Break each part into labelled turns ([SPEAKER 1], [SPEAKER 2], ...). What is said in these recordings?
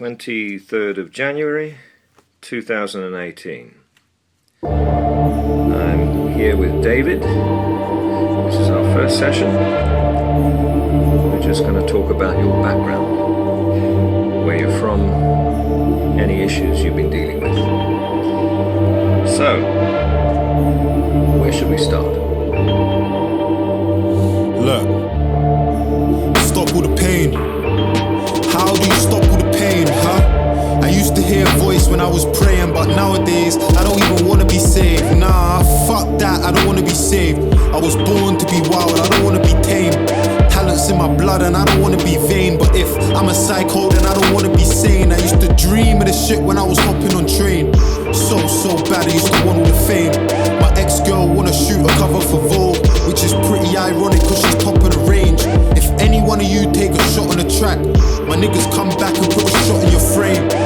[SPEAKER 1] 23rd of January 2018. I'm here with David. This is our first session. We're just going to talk about your background, where you're from, any issues you've been dealing with. So, where should we start?
[SPEAKER 2] Look, stop all the pain. When I was praying, but nowadays I don't even wanna be saved. Nah, fuck that, I don't wanna be saved. I was born to be wild, I don't wanna be tame. Talents in my blood, and I don't wanna be vain. But if I'm a psycho, then I don't wanna be sane. I used to dream of this shit when I was hopping on train. So, so bad, I used to want all the fame. My ex girl wanna shoot a cover for Vogue, which is pretty ironic cause she's top of the range. If any one of you take a shot on the track, my niggas come back and put a shot in your frame.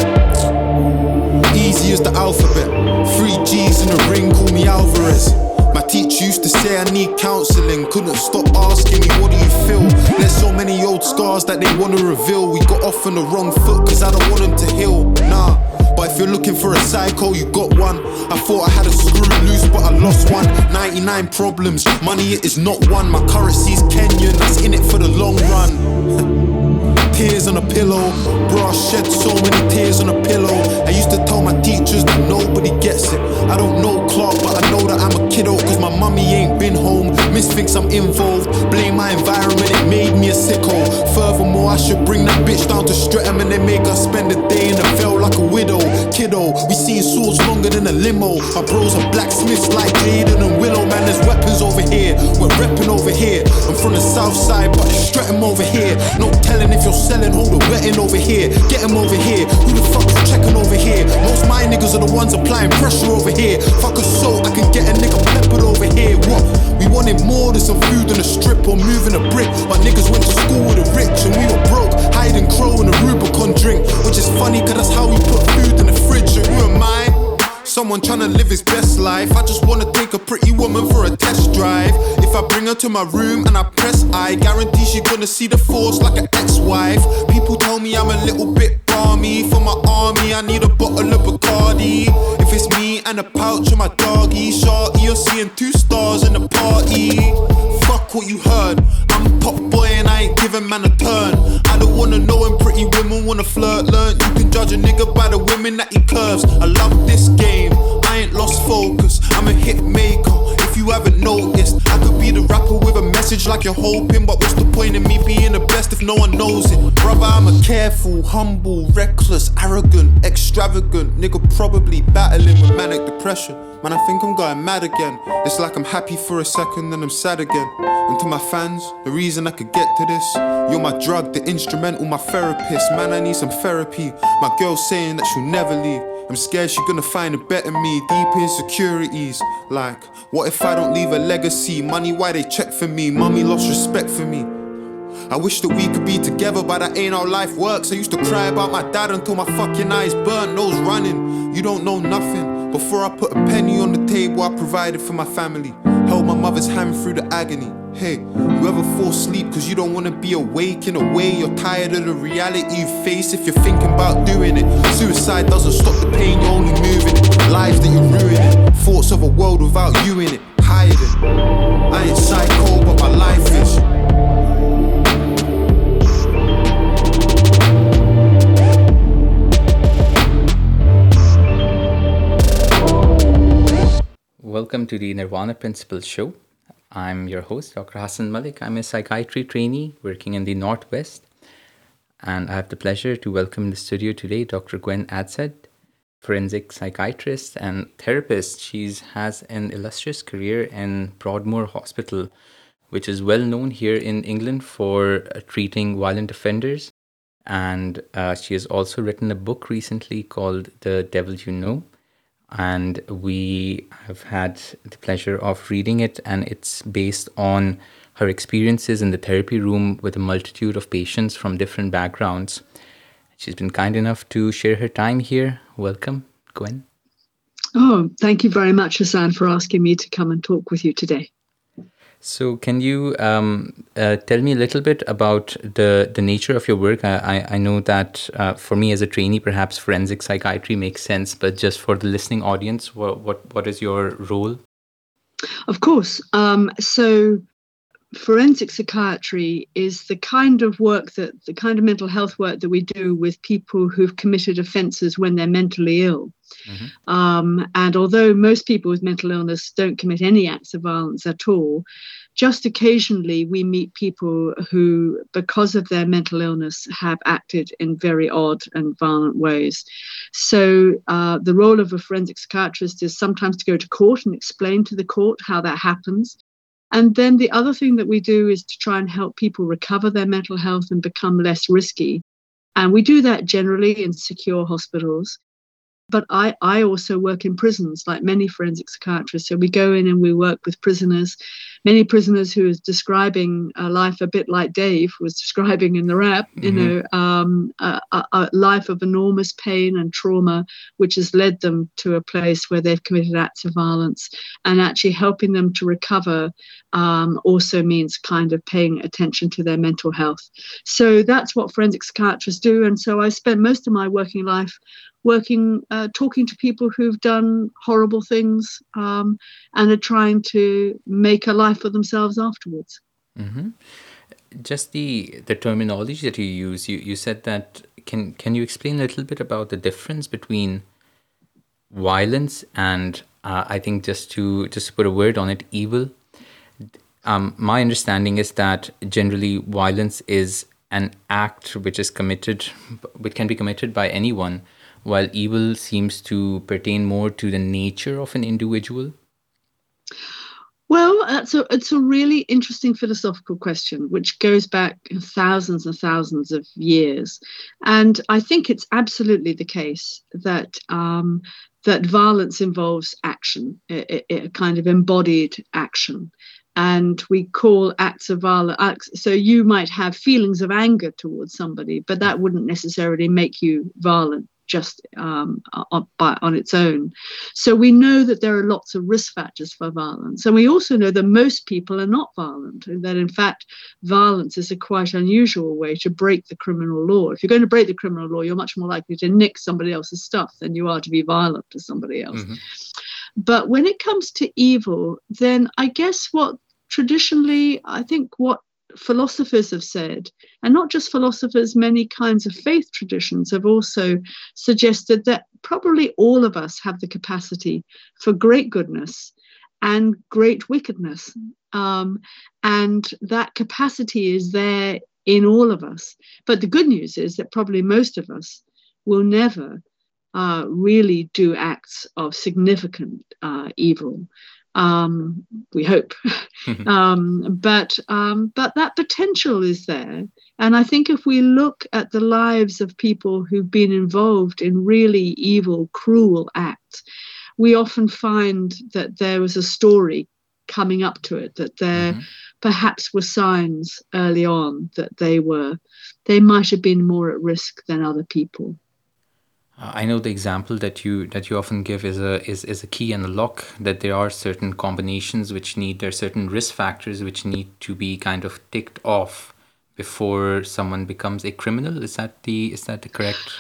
[SPEAKER 2] Easy as the alphabet. Three G's in the ring, call me Alvarez. My teacher used to say I need counseling. Couldn't stop asking me, what do you feel? There's so many old scars that they wanna reveal. We got off on the wrong foot, cause I don't want them to heal. Nah. But if you're looking for a psycho, you got one. I thought I had a screw loose, but I lost one. 99 problems, money it is not one. My currency's Kenyan, that's in it for the long run. tears on a pillow. Bro, I shed so many tears on a pillow. I used to tell my teachers that nobody gets it. I don't know Clark, but I know that I'm a kiddo, cause my mummy ain't been home. Miss thinks I'm involved. Blame my environment, it made me a sicko. Furthermore, I should bring that bitch down to Streatham and then make her spend a day in the Vale like a widow. Kiddo, we seen swords longer than a limo. My bros are blacksmiths like Jaden and Willow. Man, there's weapons over here. We're repping over here. I'm from the south side, but Streatham over here. No telling if you're selling, hold a wetting over here. Get him over here. Who the fuck is checking over here? Most my niggas are the ones applying pressure over here. Fuck a soul, I can get a nigga peppered over here. What? We wanted more than some food on a strip or moving a brick. My niggas went to school with the rich and we were broke. Hiding crow in a Rubicon drink. Which is funny, cause that's how we put food in the fridge. And who am I? Someone tryna live his best life. I just wanna take a pretty woman for a test drive. If I bring her to my room and I press I, guarantee she gonna see the force like an ex-wife. People tell me I'm a little bit balmy. For my army, I need a bottle of Bacardi. If it's me and a pouch of my doggy, shorty, you're seeing two stars in the party. What you heard. I'm a pop boy and I ain't giving man a turn. I don't wanna know when pretty women wanna flirt. Learn you can judge a nigga by the women that he curves. I love this game. I ain't lost focus. I'm a hit maker. If you haven't noticed, I could be the rapper with a message like you're hoping. But what's the point in me being the best if no one knows it? Brother, I'm a careful, humble, reckless, arrogant, extravagant nigga, probably battling with manic depression. Man, I think I'm going mad again. It's like I'm happy for a second, then I'm sad again. And to my fans, the reason I could get to this, you're my drug, the instrumental, my therapist. Man, I need some therapy. My girl's saying that she'll never leave. I'm scared she's gonna find a better me, deep insecurities. Like, what if I don't leave a legacy? Money, why they check for me? Mummy lost respect for me. I wish that we could be together, but that ain't how life works. I used to cry about my dad until my fucking eyes burnt, nose running. You don't know nothing. Before I put a penny on the table, I provided for my family. Held my mother's hand through the agony. Hey, you ever fall asleep cause you don't wanna be awake in a way? You're tired of the reality you face if you're thinking about doing it. Suicide doesn't stop the pain, you're only moving it. Lives that you're ruining. Thoughts of a world without you in it. Hiding. I ain't psycho, but my life is.
[SPEAKER 3] Welcome to the Nirvana Principles Show. I'm your host, Dr. Hassan Mallick. I'm a psychiatry trainee working in the Northwest. And I have the pleasure to welcome in the studio today Dr. Gwen Adshead, forensic psychiatrist and therapist. She has an illustrious career in Broadmoor Hospital, which is well known here in England for uh, treating violent offenders. And uh, she has also written a book recently called The Devil You Know and we have had the pleasure of reading it and it's based on her experiences in the therapy room with a multitude of patients from different backgrounds. She's been kind enough to share her time here. Welcome gwen.
[SPEAKER 4] Oh thank you very much hassan for asking me to come and talk with you today
[SPEAKER 3] So, can you um, uh, tell me a little bit about the, the nature of your work? I, I know that uh, for me as a trainee, perhaps forensic psychiatry makes sense, but just for the listening audience, what, what, what is your role?
[SPEAKER 4] Of course. Um, so, forensic psychiatry is the kind of work that the kind of mental health work that we do with people who've committed offences when they're mentally ill. Mm-hmm. Um, and although most people with mental illness don't commit any acts of violence at all, just occasionally we meet people who, because of their mental illness, have acted in very odd and violent ways. So, uh, the role of a forensic psychiatrist is sometimes to go to court and explain to the court how that happens. And then the other thing that we do is to try and help people recover their mental health and become less risky. And we do that generally in secure hospitals. But I, I also work in prisons, like many forensic psychiatrists. So we go in and we work with prisoners, many prisoners who is describing a life a bit like Dave was describing in the rap, mm-hmm. you know, um, a, a, life of enormous pain and trauma, which has led them to a place where they've committed acts of violence. And actually helping them to recover um, also means kind of paying attention to their mental health. So that's what forensic psychiatrists do. And so I spent most of my working life working, uh, talking to people who've done horrible things um, and are trying to make a life for themselves afterwards.
[SPEAKER 3] Mm-hmm. Just the the terminology that you use, you, you said that. Can can you explain a little bit about the difference between violence and uh, I think just to just to put a word on it, evil. Um, my understanding is that generally violence is an act which is committed, which can be committed by anyone, while evil seems to pertain more to the nature of an individual?
[SPEAKER 4] Well, that's a, it's a really interesting philosophical question, which goes back thousands and thousands of years. And I think it's absolutely the case that um, that violence involves action, a, a, kind of embodied action. And we call acts of violence. So you might have feelings of anger towards somebody, but that wouldn't necessarily make you violent just um, on, by, on its own. So we know that there are lots of risk factors for violence. And we also know that most people are not violent, and that in fact, violence is a quite unusual way to break the criminal law. If you're going to break the criminal law, you're much more likely to nick somebody else's stuff than you are to be violent to somebody else. Mm-hmm. But when it comes to evil, then I guess what traditionally, I think what philosophers have said, and not just philosophers, many kinds of faith traditions have also suggested that probably all of us have the capacity for great goodness and great wickedness. Um, and that capacity is there in all of us. But the good news is that probably most of us will never uh, really do acts of significant uh, evil. Um, we hope, um, but um, but that potential is there, and I think if we look at the lives of people who've been involved in really evil, cruel acts, we often find that there was a story coming up to it, that there mm-hmm. perhaps were signs early on that they were they might have been more at risk than other people.
[SPEAKER 3] I know the example that you that you often give is a is, is a key and a lock that there are certain combinations which need there are certain risk factors which need to be kind of ticked off before someone becomes a criminal. Is that the is that the correct?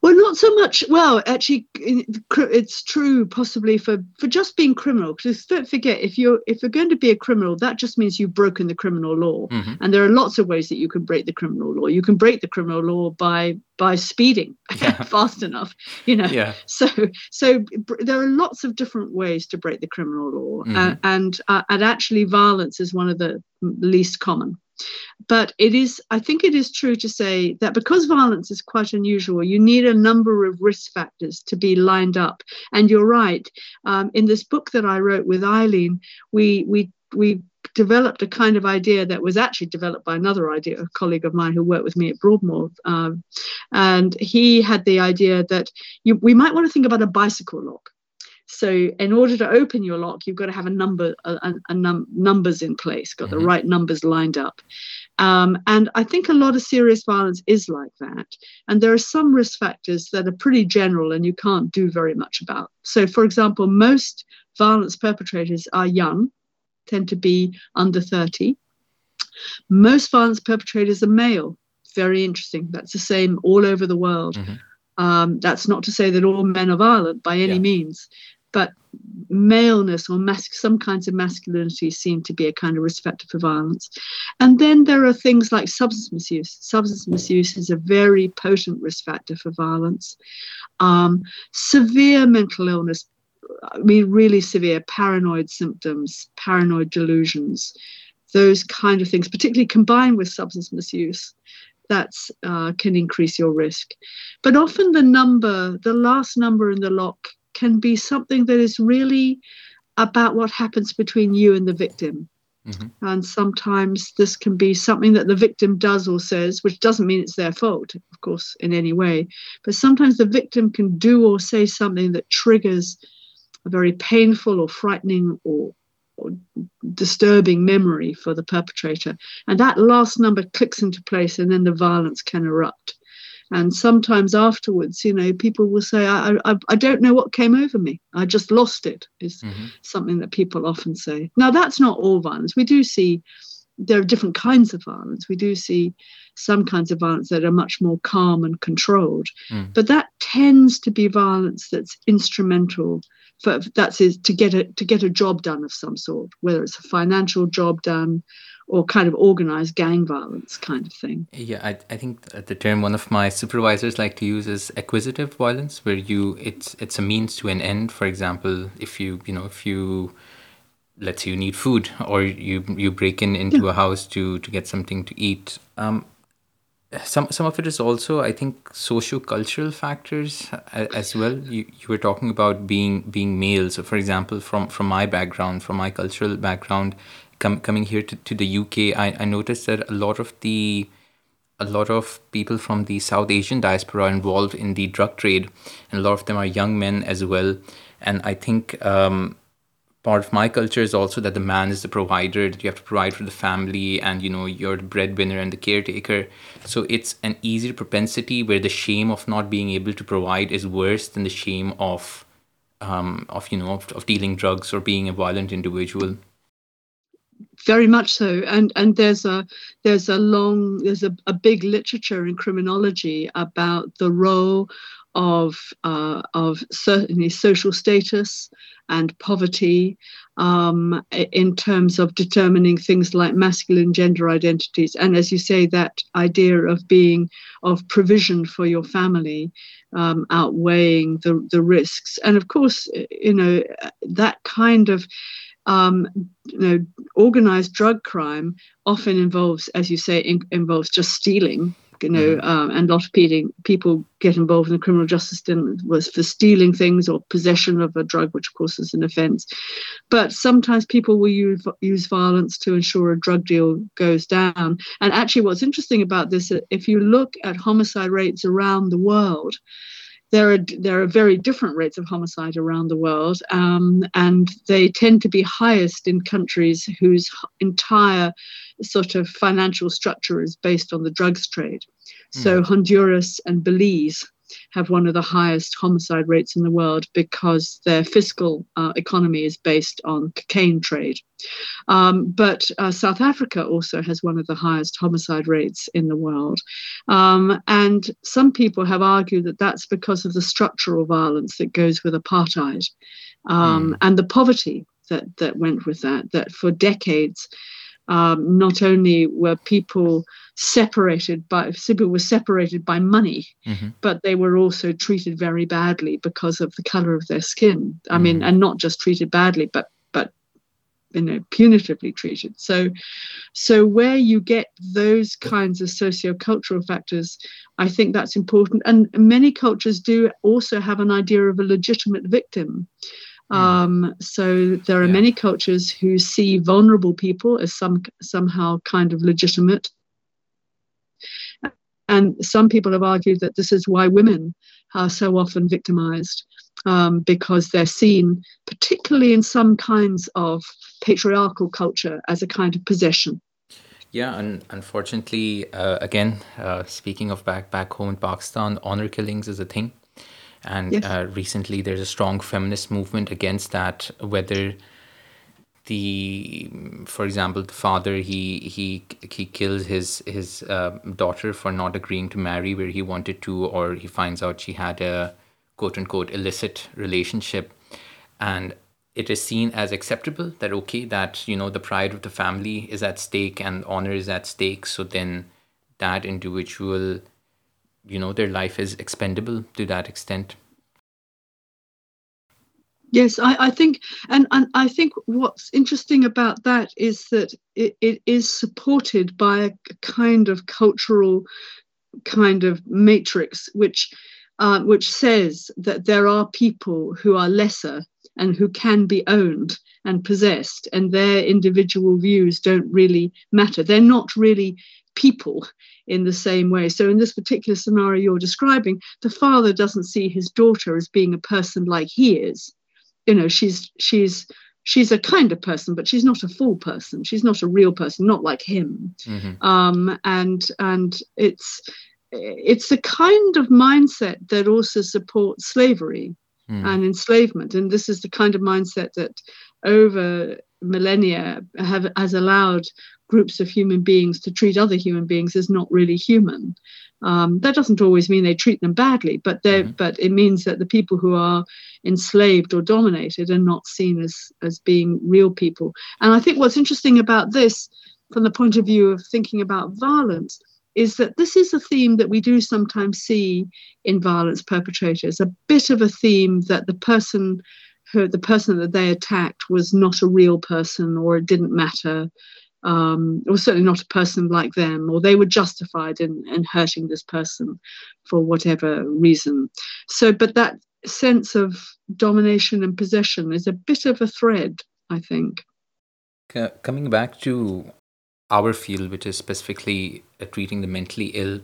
[SPEAKER 4] Well, not so much. Well, actually, it's true possibly for, for just being criminal. Because don't forget, if you're if you're going to be a criminal, that just means you've broken the criminal law. Mm-hmm. And there are lots of ways that you can break the criminal law. You can break the criminal law by by speeding yeah. fast enough. You know. Yeah. So so there are lots of different ways to break the criminal law, mm-hmm. uh, and uh, and actually, violence is one of the least common. But it is, I think it is true to say that because violence is quite unusual, you need a number of risk factors to be lined up. And you're right. Um, in this book that I wrote with Eileen, we we we developed a kind of idea that was actually developed by another idea, a colleague of mine who worked with me at Broadmoor. Um, and he had the idea that you, we might want to think about a bicycle lock. So in order to open your lock, you've got to have a number, a, a num- numbers in place, got mm-hmm. the right numbers lined up. Um, and I think a lot of serious violence is like that. And there are some risk factors that are pretty general and you can't do very much about. So, for example, most violence perpetrators are young tend to be under 30. Most violence perpetrators are male. Very interesting. That's the same all over the world. Mm-hmm. Um, that's not to say that all men are violent by any yeah. means, but maleness or mas- some kinds of masculinity seem to be a kind of risk factor for violence. And then there are things like substance misuse. Substance misuse is a very potent risk factor for violence. Um, severe mental illness, I mean, really severe paranoid symptoms, paranoid delusions, those kind of things, particularly combined with substance misuse, that uh, can increase your risk. But often the number, the last number in the lock, can be something that is really about what happens between you and the victim. Mm-hmm. And sometimes this can be something that the victim does or says, which doesn't mean it's their fault, of course, in any way. But sometimes the victim can do or say something that triggers a very painful or frightening or, or disturbing memory for the perpetrator. And that last number clicks into place, and then the violence can erupt. And sometimes afterwards, you know, people will say, I, I, I don't know what came over me. I just lost it, is mm-hmm. something that people often say. Now, that's not all violence. We do see there are different kinds of violence. We do see some kinds of violence that are much more calm and controlled, mm. but that tends to be violence that's instrumental for that's is to get a to get a job done of some sort, whether it's a financial job done or kind of organized gang violence kind of thing.
[SPEAKER 3] Yeah, I, I think the term one of my supervisors like to use is acquisitive violence, where you it's it's a means to an end. For example, if you you know if you let's say you need food or you you break in into yeah. a house to to get something to eat. Um, some some of it is also I think socio-cultural factors as well. You you were talking about being being male. So for example, from from my background, from my cultural background, com- coming here to, to the UK, I, I noticed that a lot of the a lot of people from the South Asian diaspora are involved in the drug trade, and a lot of them are young men as well. And I think um, part of my culture is also that the man is the provider, that you have to provide for the family, and you know you're the breadwinner and the caretaker. So it's an easier propensity where the shame of not being able to provide is worse than the shame of um, of you know of, of dealing drugs or being a violent individual
[SPEAKER 4] very much so and and there's a there's a long there's a, a big literature in criminology about the role of uh, of certainly social status and poverty um, in terms of determining things like masculine gender identities and as you say that idea of being of provision for your family um, outweighing the the risks and of course you know that kind of um, you know, organized drug crime often involves, as you say, in, involves just stealing. You know, mm-hmm. um, and a lot of people, people get involved in the criminal justice system was for stealing things or possession of a drug, which of course is an offence. But sometimes people will use, use violence to ensure a drug deal goes down. And actually, what's interesting about this, if you look at homicide rates around the world, there are there are very different rates of homicide around the world, um, and they tend to be highest in countries whose entire sort of financial structure is based on the drugs trade. Mm. So Honduras and Belize have one of the highest homicide rates in the world because their fiscal uh, economy is based on cocaine trade. Um, but uh, South Africa also has one of the highest homicide rates in the world. Um, and some people have argued that that's because of the structural violence that goes with apartheid um, mm. and the poverty that, that went with that, that for decades, um, not only were people separated by people were separated by money, mm-hmm. but they were also treated very badly because of the color of their skin. I mm mean, and not just treated badly, but but you know punitively treated. So so where you get those kinds of socio-cultural factors, I think that's important. And many cultures do also have an idea of a legitimate victim. Mm. Um, so there are yeah. many cultures who see vulnerable people as some somehow kind of legitimate. And some people have argued that this is why women are so often victimized, um, because they're seen, particularly in some kinds of patriarchal culture, as a kind of possession.
[SPEAKER 3] Yeah, and unfortunately, uh, again, uh, speaking of back back home in Pakistan, honor killings is a thing. And yes. uh, recently, there's a strong feminist movement against that, whether the for example the father he he he kills his his uh, daughter for not agreeing to marry where he wanted to or he finds out she had a quote unquote illicit relationship and it is seen as acceptable that okay that you know the pride of the family is at stake and honor is at stake so then that individual you know their life is expendable to that extent
[SPEAKER 4] Yes, I, I think, and, and I think what's interesting about that is that it, it is supported by a kind of cultural kind of matrix, which uh, which says that there are people who are lesser and who can be owned and possessed, and their individual views don't really matter. They're not really people in the same way. So, in this particular scenario you're describing, the father doesn't see his daughter as being a person like he is you know she's she's she's a kind of person but she's not a full person she's not a real person not like him mm-hmm. um, and and it's it's the kind of mindset that also supports slavery mm. and enslavement and this is the kind of mindset that over millennia have has allowed groups of human beings to treat other human beings as not really human um, that doesn't always mean they treat them badly, but mm-hmm. but it means that the people who are enslaved or dominated are not seen as as being real people. And I think what's interesting about this, from the point of view of thinking about violence, is that this is a theme that we do sometimes see in violence perpetrators. A bit of a theme that the person who the person that they attacked was not a real person or it didn't matter um, or certainly not a person like them, or they were justified in, in hurting this person for whatever reason. So, but that sense of domination and possession is a bit of a thread, I think.
[SPEAKER 3] Coming back to our field, which is specifically uh, treating the mentally ill,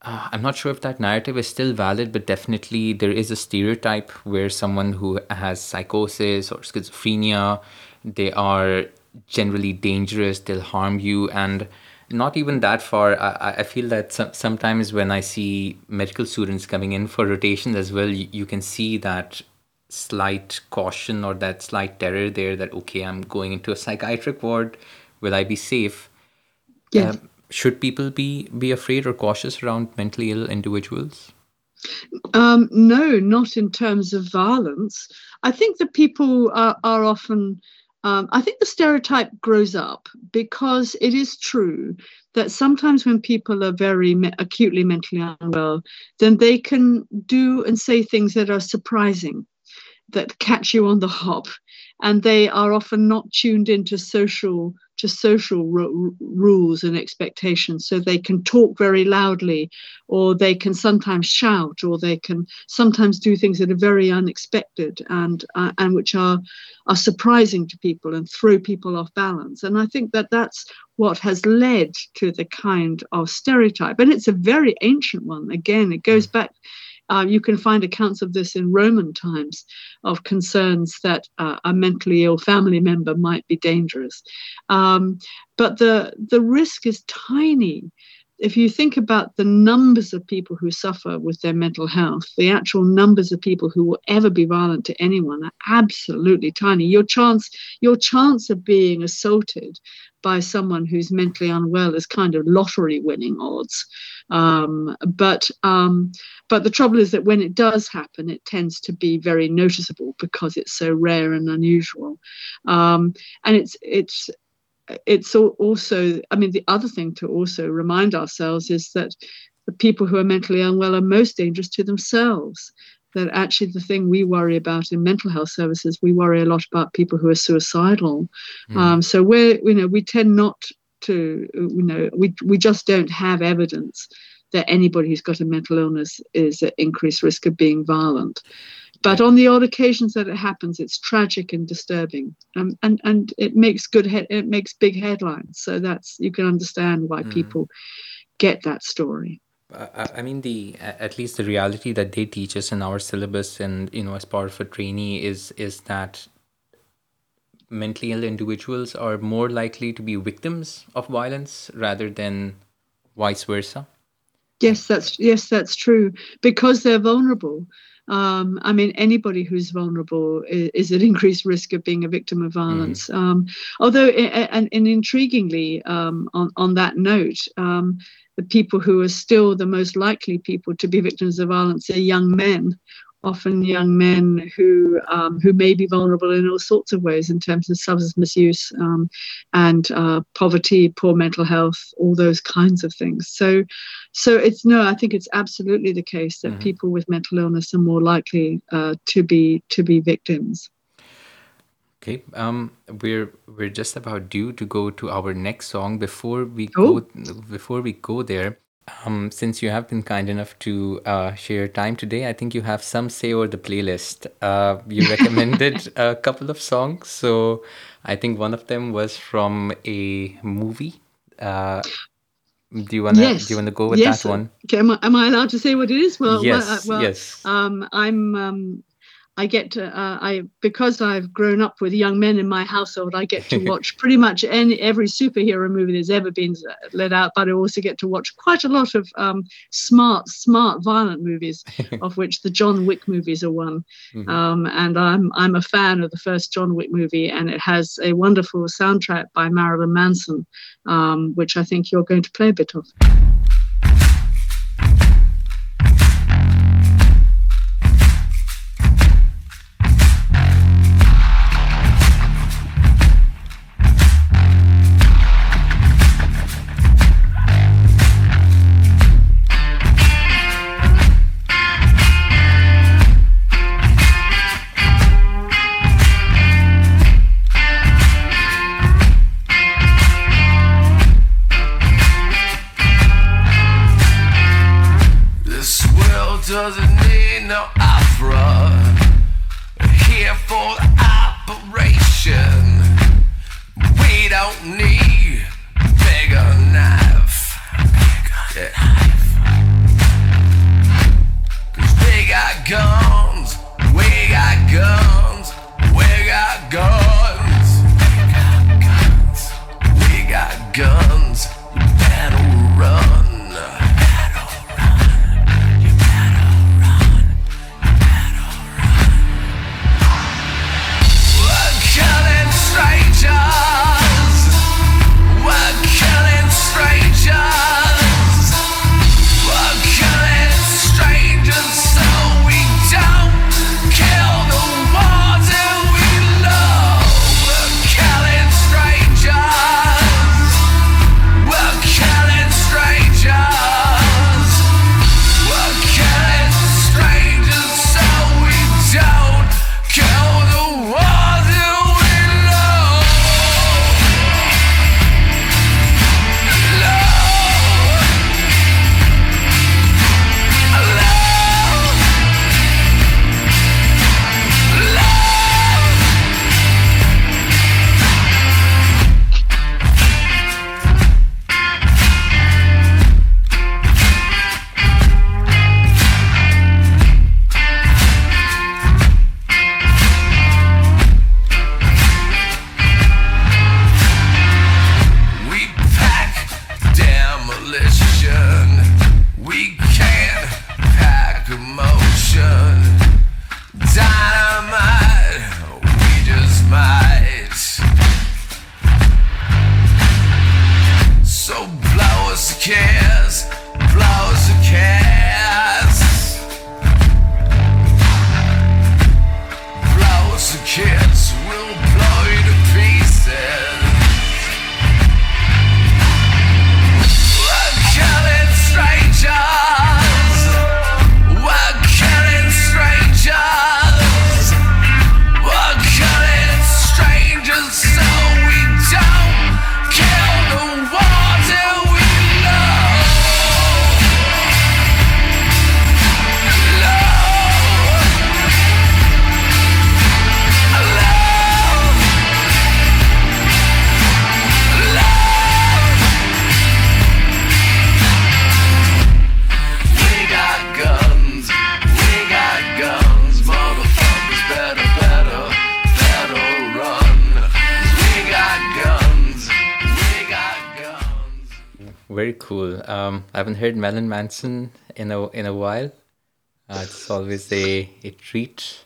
[SPEAKER 3] uh, I'm not sure if that narrative is still valid, but definitely there is a stereotype where someone who has psychosis or schizophrenia, they are generally dangerous they'll harm you and not even that far i, I feel that some, sometimes when i see medical students coming in for rotations as well you, you can see that slight caution or that slight terror there that okay i'm going into a psychiatric ward will i be safe?
[SPEAKER 4] Yes. Um,
[SPEAKER 3] should people be be afraid or cautious around mentally ill individuals?
[SPEAKER 4] Um, no not in terms of violence. I think that people are, are often um, I think the stereotype grows up because it is true that sometimes when people are very me- acutely mentally unwell, then they can do and say things that are surprising, that catch you on the hop, and they are often not tuned into social to social rules and expectations. So they can talk very loudly, or they can sometimes shout, or they can sometimes do things that are very unexpected and uh, and which are are surprising to people and throw people off balance. And I think that that's what has led to the kind of stereotype, and it's a very ancient one. Again, it goes mm. back uh, you can find accounts of this in Roman times of concerns that uh, a mentally ill family member might be dangerous. Um, but the, the risk is tiny if you think about the numbers of people who suffer with their mental health, the actual numbers of people who will ever be violent to anyone are absolutely tiny. Your chance, your chance of being assaulted by someone who's mentally unwell is kind of lottery winning odds. Um, but um, but the trouble is that when it does happen, it tends to be very noticeable because it's so rare and unusual. Um, and it's it's it's also, I mean, the other thing to also remind ourselves is that the people who are mentally unwell are most dangerous to themselves. That actually, the thing we worry about in mental health services, we worry a lot about people who are suicidal. Mm. Um, so we're, you know, we tend not to, you know, we we just don't have evidence that anybody who's got a mental illness is at increased risk of being violent. But on the odd occasions that it happens, it's tragic and disturbing, um, and and it makes good he- it makes big headlines. So that's you can understand why mm. people get that story.
[SPEAKER 3] I mean, the at least the reality that they teach us in our syllabus, and you know, as part of a trainee, is is that mentally ill individuals are more likely to be victims of violence rather than vice versa.
[SPEAKER 4] Yes, that's yes, that's true because they're vulnerable
[SPEAKER 5] Um, I mean, anybody who's vulnerable is, is, at increased risk of being a victim of violence. Mm. Um, although, and, and intriguingly, um, on on that note, um, the people who are still the most likely people to be victims of violence are young men often young men who um, who may be vulnerable in all sorts of ways in terms of substance misuse um, and uh, poverty, poor mental health, all those kinds of things. So, so it's no, I think it's absolutely the case that mm-hmm. people with mental illness are more likely uh, to be to be victims.
[SPEAKER 3] Okay, um, we're we're just about due to go to our next song. Before we oh. go, before we go there, um, since you have been kind enough to uh, share time today, I think you have some say over the playlist. Uh, you recommended a couple of songs, so I think one of them was from a movie. Uh, do you want to yes. do you want to go with yes. that one?
[SPEAKER 5] Okay, am I, am I allowed to say what it is?
[SPEAKER 3] Well, yes, well, uh, well yes.
[SPEAKER 5] Um, I'm um, I get to, uh, I because I've grown up with young men in my household, I get to watch pretty much any every superhero movie that's ever been let out. But I also get to watch quite a lot of um, smart, smart, violent movies, of which the John Wick movies are one. Mm-hmm. Um, and I'm I'm a fan of the first John Wick movie, and it has a wonderful soundtrack by Marilyn Manson, um, which I think you're going to play a bit of.
[SPEAKER 3] Haven't heard Marilyn Manson in a in a while. Uh, it's always a, a treat.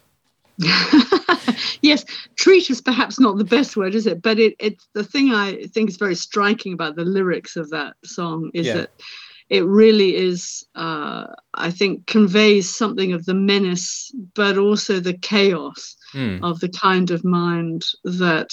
[SPEAKER 4] yes, treat is perhaps not the best word, is it? But it, it's the thing I think is very striking about the lyrics of that song is
[SPEAKER 3] Yeah.
[SPEAKER 4] that it really is, uh, I think, conveys something of the menace, but also the chaos
[SPEAKER 3] Hmm.
[SPEAKER 4] of the kind of mind that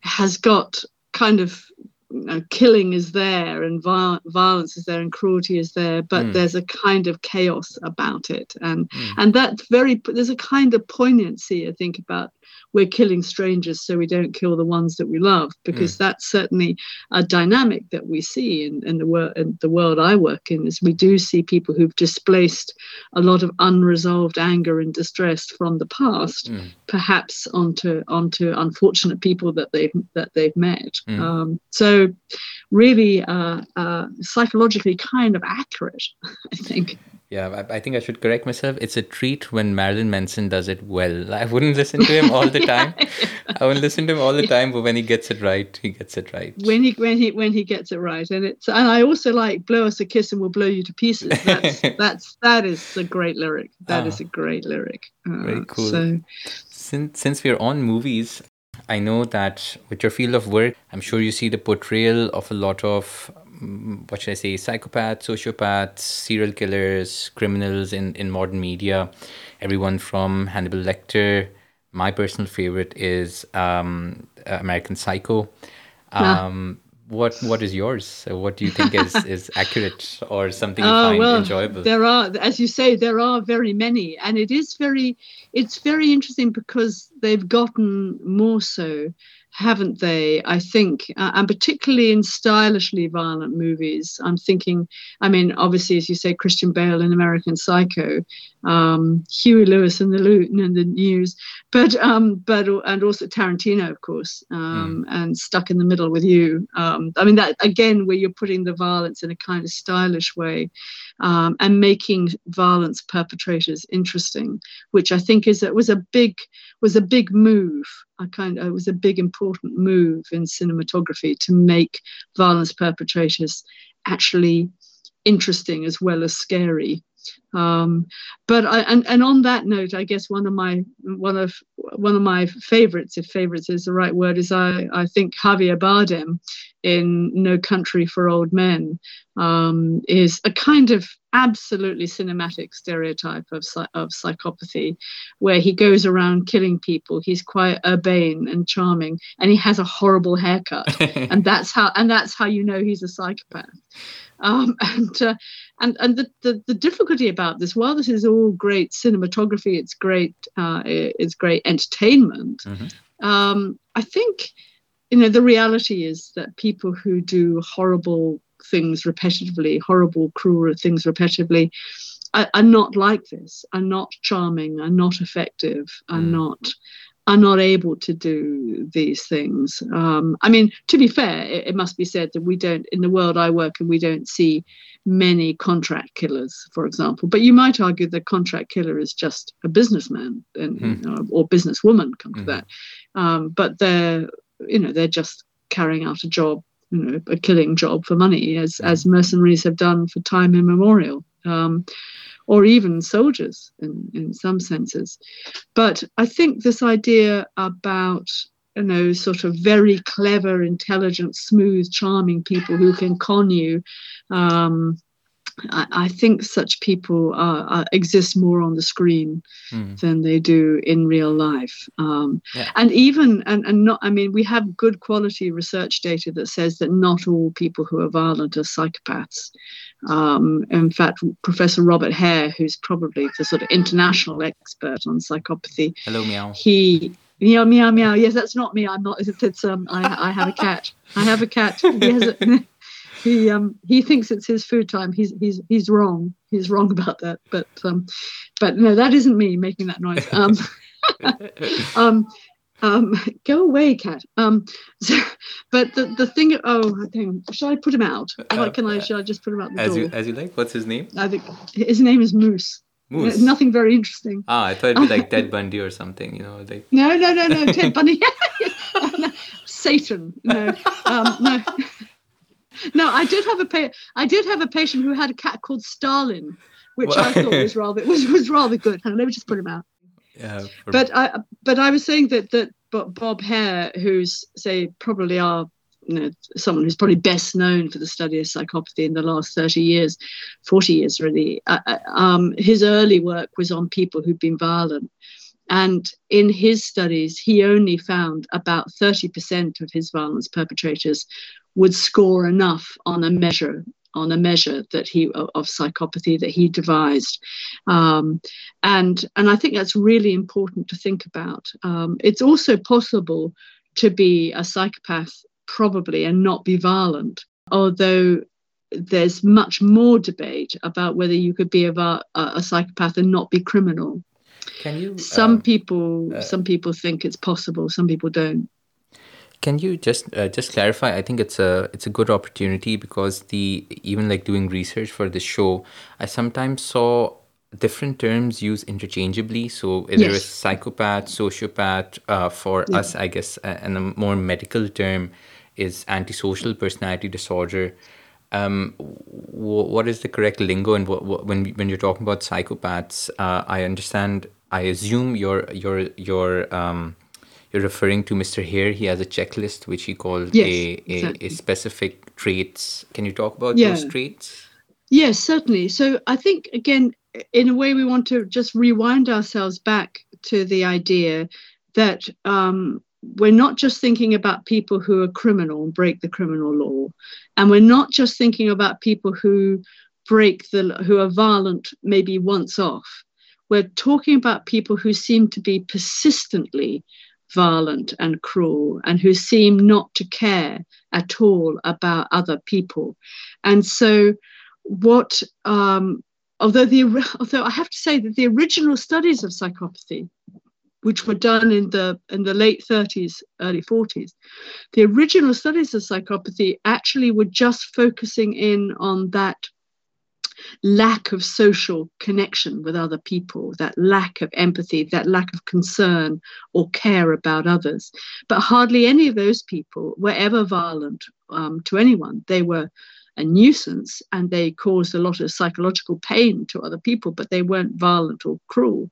[SPEAKER 4] has got kind of know, killing is there and viol- violence is there and cruelty is there but
[SPEAKER 3] Mm.
[SPEAKER 4] there's a kind of chaos about it and
[SPEAKER 3] Mm.
[SPEAKER 4] and that's very there's a kind of poignancy i think about we're killing strangers so we don't kill the ones that we love because that's certainly a dynamic that we see in, in the world in the world i work in is we do see people who've displaced a lot of unresolved anger and distress from the past
[SPEAKER 3] Mm.
[SPEAKER 4] perhaps onto onto unfortunate people that they've that they've met.
[SPEAKER 3] Mm.
[SPEAKER 4] Um, so really uh, uh, psychologically kind of accurate, I think.
[SPEAKER 3] Yeah, I, I think I should correct myself. It's a treat when Marilyn Manson does it well. I wouldn't listen to him all the time. I wouldn't listen to him all the time, but when he gets it right, he gets it right.
[SPEAKER 4] When he when he when he gets it right, and it's and I also like "Blow us a kiss and we'll blow you to pieces." That's that's that is a great lyric. That is
[SPEAKER 3] Ah.
[SPEAKER 4] a great lyric. Uh,
[SPEAKER 3] Very cool.
[SPEAKER 4] So
[SPEAKER 3] Since since we're on movies, I know that with your field of work, I'm sure you see the portrayal of a lot of what should I say, psychopaths, sociopaths, serial killers, criminals in in modern media. Everyone from Hannibal Lecter. My personal favorite is um, American Psycho. Um, what what is yours? So what do you think is is accurate or something you
[SPEAKER 4] Oh,
[SPEAKER 3] find
[SPEAKER 4] well,
[SPEAKER 3] enjoyable?
[SPEAKER 4] There are, as you say, there are very many, and it is very, it's very interesting because they've gotten more so, haven't they? I think, uh, and particularly in stylishly violent movies. I'm thinking, I mean, obviously, as you say, Christian Bale in American Psycho, um, Huey Lewis in the Luton and the News, but um, but and also Tarantino, of course, um, and Stuck in the Middle with You. Um, I mean, that again, where you're putting the violence in a kind of stylish way um, and making violence perpetrators interesting, which I think is it was a big was a big move. I kind of it was a big important move in cinematography to make violence perpetrators actually interesting as well as scary. Um, but I and, and on that note, I guess one of my one of one of my favorites, if favorites is the right word, is I I think Javier Bardem in No Country for Old Men um, is a kind of absolutely cinematic stereotype of of psychopathy, where he goes around killing people. He's quite urbane and charming, and he has a horrible haircut, and that's how and that's how you know he's a psychopath. Um, and uh, and and the, the the difficulty about this, while this is all great cinematography, it's great uh, it's great entertainment.
[SPEAKER 3] Mhm.
[SPEAKER 4] Um, I think you know the reality is that people who do horrible things repetitively, horrible, cruel things repetitively, are, are not like this. Are not charming. Are not effective. Are
[SPEAKER 3] Mm.
[SPEAKER 4] not are not able to do these things. Um, I mean, to be fair, it, it must be said that we don't, in the world I work in, we don't see many contract killers, for example. But you might argue the contract killer is just a businessman and
[SPEAKER 3] Hmm.
[SPEAKER 4] or, or businesswoman. Come to
[SPEAKER 3] Mhm.
[SPEAKER 4] that, um, but they're you know they're just carrying out a job, you know, a killing job for money, as
[SPEAKER 3] Mhm.
[SPEAKER 4] as mercenaries have done for time immemorial. Um, or even soldiers in, in some senses. But I think this idea about you know sort of very clever, intelligent, smooth, charming people who can con you. Um, I, I think such people are, are, exist more on the screen
[SPEAKER 3] Hmm.
[SPEAKER 4] than they do in real life. Um,
[SPEAKER 3] Yeah.
[SPEAKER 4] And even and, and not I mean we have good quality research data that says that not all people who are violent are psychopaths. Um, in fact, Professor Robert Hare, who's probably the sort of international expert on psychopathy,
[SPEAKER 3] Hello, meow.
[SPEAKER 4] he meow meow meow. Yes, that's not me. I'm not. It's, it's um. I, I have a cat. I have a cat. He has a, he um he thinks it's his food time. He's he's he's wrong. He's wrong about that. But um, but no, that isn't me making that noise. Um, um, um, go away, cat. Um, so, but the the thing. Oh, hang on. Shall I put him out?
[SPEAKER 3] Uh,
[SPEAKER 4] Can I? Shall I just put him out the
[SPEAKER 3] As
[SPEAKER 4] door?
[SPEAKER 3] you as you like. What's his name?
[SPEAKER 4] I think his name is Moose.
[SPEAKER 3] Moose.
[SPEAKER 4] Nothing very interesting.
[SPEAKER 3] Ah, I thought it'd be like Ted Bundy or something. You know, like
[SPEAKER 4] No, no, no, no. Ted Bundy. No, Satan. No, um, no. No, I did have a pa- I did have a patient who had a cat called Stalin, which
[SPEAKER 3] Well-
[SPEAKER 4] I thought was rather was, was rather good. On, let me just put him out.
[SPEAKER 3] Yeah, for-
[SPEAKER 4] But I but I was saying that that Bob Hare, who's say probably our you know someone who's probably best known for the study of psychopathy in the last 30 years 40 years really uh, uh, um, his early work was on people who'd been violent and in his studies he only found about 30% of his violence perpetrators would score enough on a measure on a measure that he of, psychopathy that he devised um, and and I think that's really important to think about. Um, it's also possible to be a psychopath probably and not be violent, although there's much more debate about whether you could be a, a a psychopath and not be criminal.
[SPEAKER 3] can you
[SPEAKER 4] Some
[SPEAKER 3] um,
[SPEAKER 4] people
[SPEAKER 3] uh,
[SPEAKER 4] some people think it's possible, some people don't.
[SPEAKER 3] Can you just uh, just clarify? I think it's a it's a good opportunity because the even like doing research for the show, I sometimes saw different terms used interchangeably. So is there
[SPEAKER 4] Yes.
[SPEAKER 3] is psychopath, sociopath. Uh, for
[SPEAKER 4] Yeah.
[SPEAKER 3] us, I guess, and a more medical term is antisocial personality disorder. Um, w- what is the correct lingo and when when you're talking about psychopaths? Uh, I understand. I assume you're you're you're um, you're referring to Mr. Hare. He has a checklist which he called
[SPEAKER 4] Yes,
[SPEAKER 3] a, a, a specific traits. Can you talk about
[SPEAKER 4] Yeah.
[SPEAKER 3] those traits?
[SPEAKER 4] Yes, certainly. So I think, again, in a way, we want to just rewind ourselves back to the idea that um, we're not just thinking about people who are criminal and break the criminal law, and we're not just thinking about people who break the who are violent maybe once off. We're talking about people who seem to be persistently violent and cruel and who seem not to care at all about other people. And so what um, although the although I have to say that the original studies of psychopathy, which were done in the in the late 30s, early 40s, the original studies of psychopathy actually were just focusing in on that lack of social connection with other people, that lack of empathy, that lack of concern or care about others. But hardly any of those people were ever violent um, to anyone. They were a nuisance and they caused a lot of psychological pain to other people, but they weren't violent or cruel,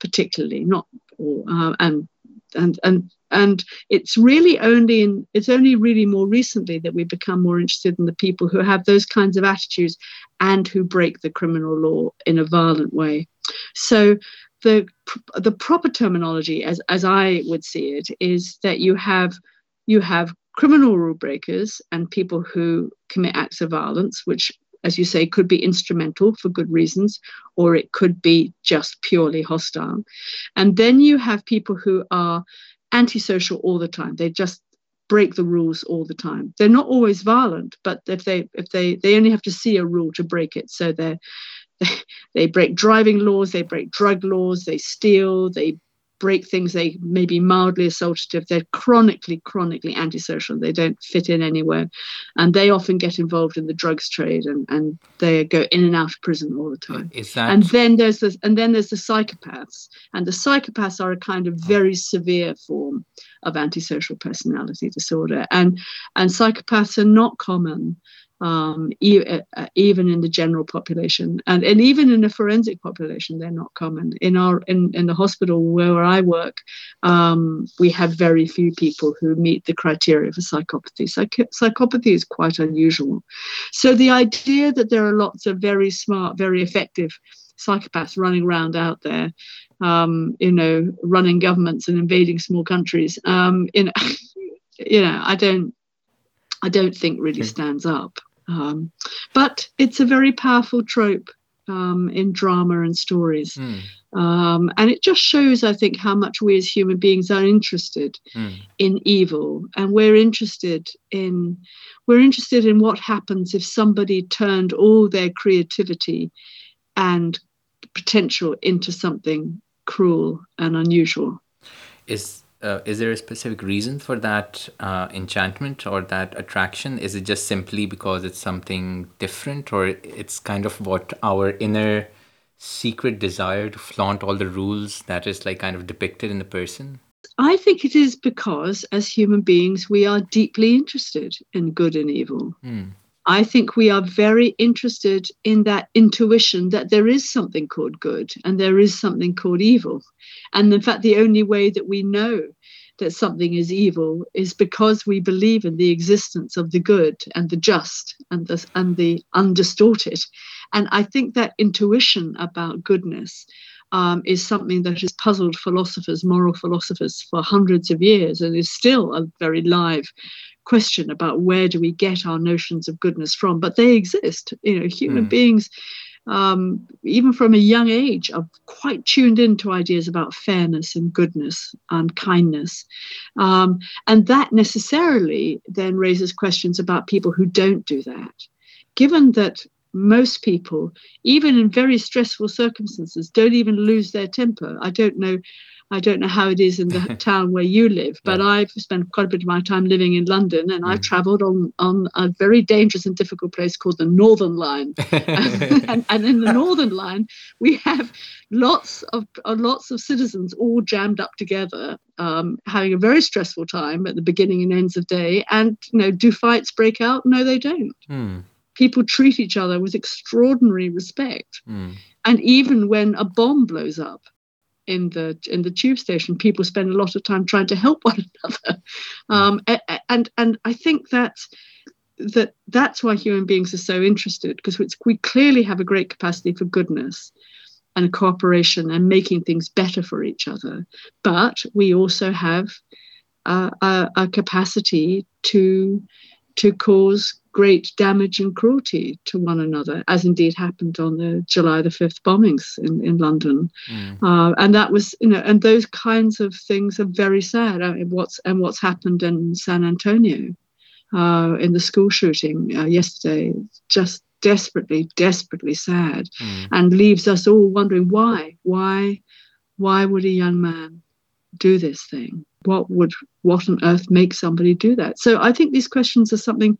[SPEAKER 4] particularly not. Or, uh, and and and and it's really only in it's only really more recently that we become more interested in the people who have those kinds of attitudes and who break the criminal law in a violent way. So the the proper terminology, as as I would see it, is that you have you have criminal rule breakers and people who commit acts of violence, which, as you say, could be instrumental for good reasons, or it could be just purely hostile. And then you have people who are antisocial all the time. They just break the rules all the time. They're not always violent, but if they if they they only have to see a rule to break it. So they're they, they break driving laws, they break drug laws, they steal, they break things they may be mildly assaultative they're chronically chronically antisocial they don't fit in anywhere and they often get involved in the drugs trade and, and they go in and out of prison all the time.
[SPEAKER 3] Is that
[SPEAKER 4] and then there's the and then there's the psychopaths and the psychopaths are a kind of oh. very severe form of antisocial personality disorder and and psychopaths are not common um, e- uh, even in the general population. And, and even in the forensic population they're not common. In our in, in the hospital where i work um, we have very few people who meet the criteria for psychopathy. Psych- psychopathy is quite unusual. So the idea that there are lots of very smart very effective psychopaths running around out there um, you know running governments and invading small countries um, you know you know i don't i don't think really stands up um, but it's a very powerful trope um, in drama and stories.
[SPEAKER 3] Hmm,
[SPEAKER 4] Um, and it just shows, I think, how much we as human beings are interested
[SPEAKER 3] hmm.
[SPEAKER 4] in evil, and we're interested in we're interested in what happens if somebody turned all their creativity and potential into something cruel and unusual.
[SPEAKER 3] Is uh, is there a specific reason for that uh, enchantment or that attraction? Is it just simply because it's something different, or it's kind of what our inner secret desire to flaunt all the rules that is like kind of depicted in the person?
[SPEAKER 4] I think it is because, as human beings, we are deeply interested in good and evil.
[SPEAKER 3] Hmm.
[SPEAKER 4] I think we are very interested in that intuition that there is something called good and there is something called evil. And in fact, the only way that we know that something is evil is because we believe in the existence of the good and the just and the, and the undistorted. And I think that intuition about goodness um, is something that has puzzled philosophers, moral philosophers, for hundreds of years and is still a very live question about where do we get our notions of goodness from. But they exist. You know, human mm. beings, um, even from a young age, are quite tuned into ideas about fairness and goodness and kindness. Um, and that necessarily then raises questions about people who don't do that. Given that most people, even in very stressful circumstances, don't even lose their temper. I don't know. I don't know how it is in the town where you live, but yeah. I've spent quite a bit of my time living in London, and mm. I've travelled on on a very dangerous and difficult place called the Northern Line. and, and, in the Northern Line, we have lots of uh, lots of citizens all jammed up together, um, having a very stressful time at the beginning and ends of day. And you know, do fights break out? No, they don't. Mm people treat each other with extraordinary respect. Mm. And even when a bomb blows up in the in the tube station, people spend a lot of time trying to help one another. Um, and and I think that's that that's why human beings are so interested because we clearly have a great capacity for goodness and cooperation and making things better for each other. But we also have a, a capacity to to cause great damage and cruelty to one another, as indeed happened on the July the 5th bombings in, in London. Mm. Uh, and that was, you know, and those kinds of things are very sad. I mean, what's, and what's happened in San Antonio uh, in the school shooting uh, yesterday, just desperately, desperately sad, mm. and leaves us all wondering why, why, why would a young man do this thing? What would, what on earth makes somebody do that? So I think these questions are something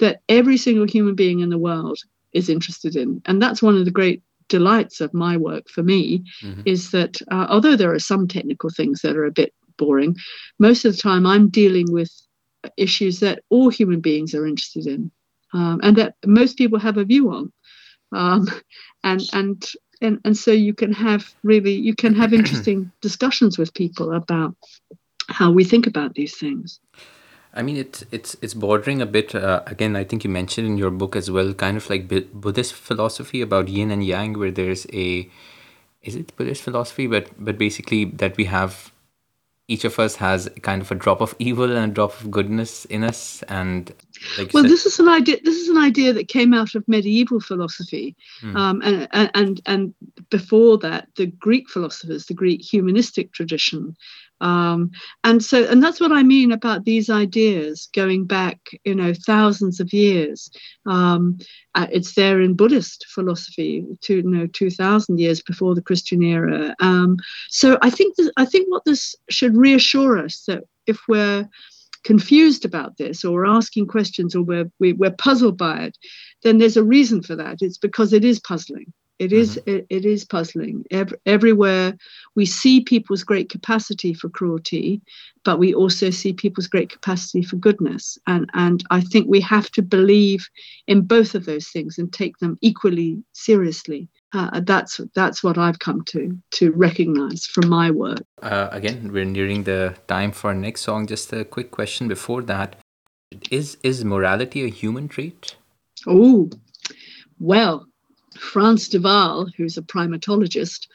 [SPEAKER 4] that every single human being in the world is interested in. And that's one of the great delights of my work for me mm-hmm. is that uh, although there are some technical things that are a bit boring, most of the time I'm dealing with issues that all human beings are interested in um, and that most people have a view on. Um, and, and and and so you can have really you can have interesting discussions with people about how we think about these things
[SPEAKER 3] I mean, it's it's it's bordering a bit. Uh, again, I think you mentioned in your book as well, kind of like Buddhist philosophy about yin and yang, where there's a, is it Buddhist philosophy? But but basically that we have, each of us has kind of a drop of evil and a drop of goodness in us, and
[SPEAKER 4] like well, said, this is an idea. This is an idea that came out of medieval philosophy, hmm. um, and and and before that, the Greek philosophers, the Greek humanistic tradition, um, and so, and that's what I mean about these ideas going back, you know, thousands of years. Um, uh, it's there in Buddhist philosophy, to you know, two thousand years before the Christian era. Um, so I think th- I think what this should reassure us that if we're confused about this or asking questions or we're, we, are we are puzzled by it, then there's a reason for that. It's because it is puzzling. It is, mm-hmm. it, it is puzzling. Every, everywhere we see people's great capacity for cruelty, but we also see people's great capacity for goodness. And, and I think we have to believe in both of those things and take them equally seriously. Uh, that's that's what I've come to to recognize from my work.
[SPEAKER 3] Uh, again, we're nearing the time for our next song. Just a quick question before that: Is is morality a human trait?
[SPEAKER 4] Oh, well, Frans de Waal, who's a primatologist,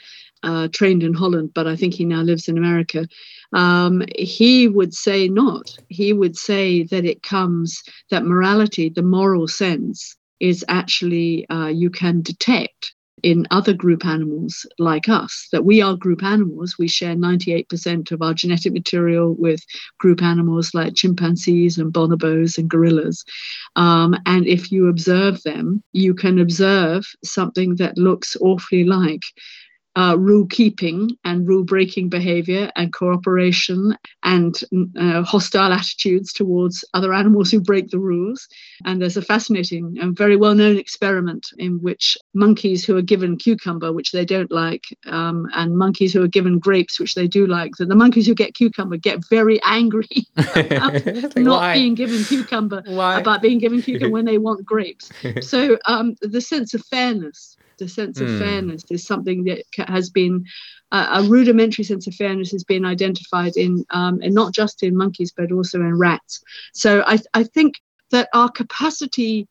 [SPEAKER 4] uh, trained in Holland, but I think he now lives in America. Um, he would say not. He would say that it comes, that morality, the moral sense, is actually uh, you can detect in other group animals like us, that we are group animals. We share 98% of our genetic material with group animals like chimpanzees and bonobos and gorillas. Um, and if you observe them, you can observe something that looks awfully like uh, rule keeping and rule breaking behavior and cooperation and uh, hostile attitudes towards other animals who break the rules. And there's a fascinating and very well known experiment in which monkeys who are given cucumber, which they don't like, um, and monkeys who are given grapes, which they do like, that the monkeys who get cucumber get very angry about
[SPEAKER 3] Like,
[SPEAKER 4] not
[SPEAKER 3] why?
[SPEAKER 4] being given cucumber,
[SPEAKER 3] Why?
[SPEAKER 4] about being given cucumber when they want grapes. So um, the sense of fairness, the sense of
[SPEAKER 3] Hmm.
[SPEAKER 4] fairness is something that has been uh, a rudimentary sense of fairness has been identified in, um, and not just in monkeys but also in rats. So I, I think that our capacity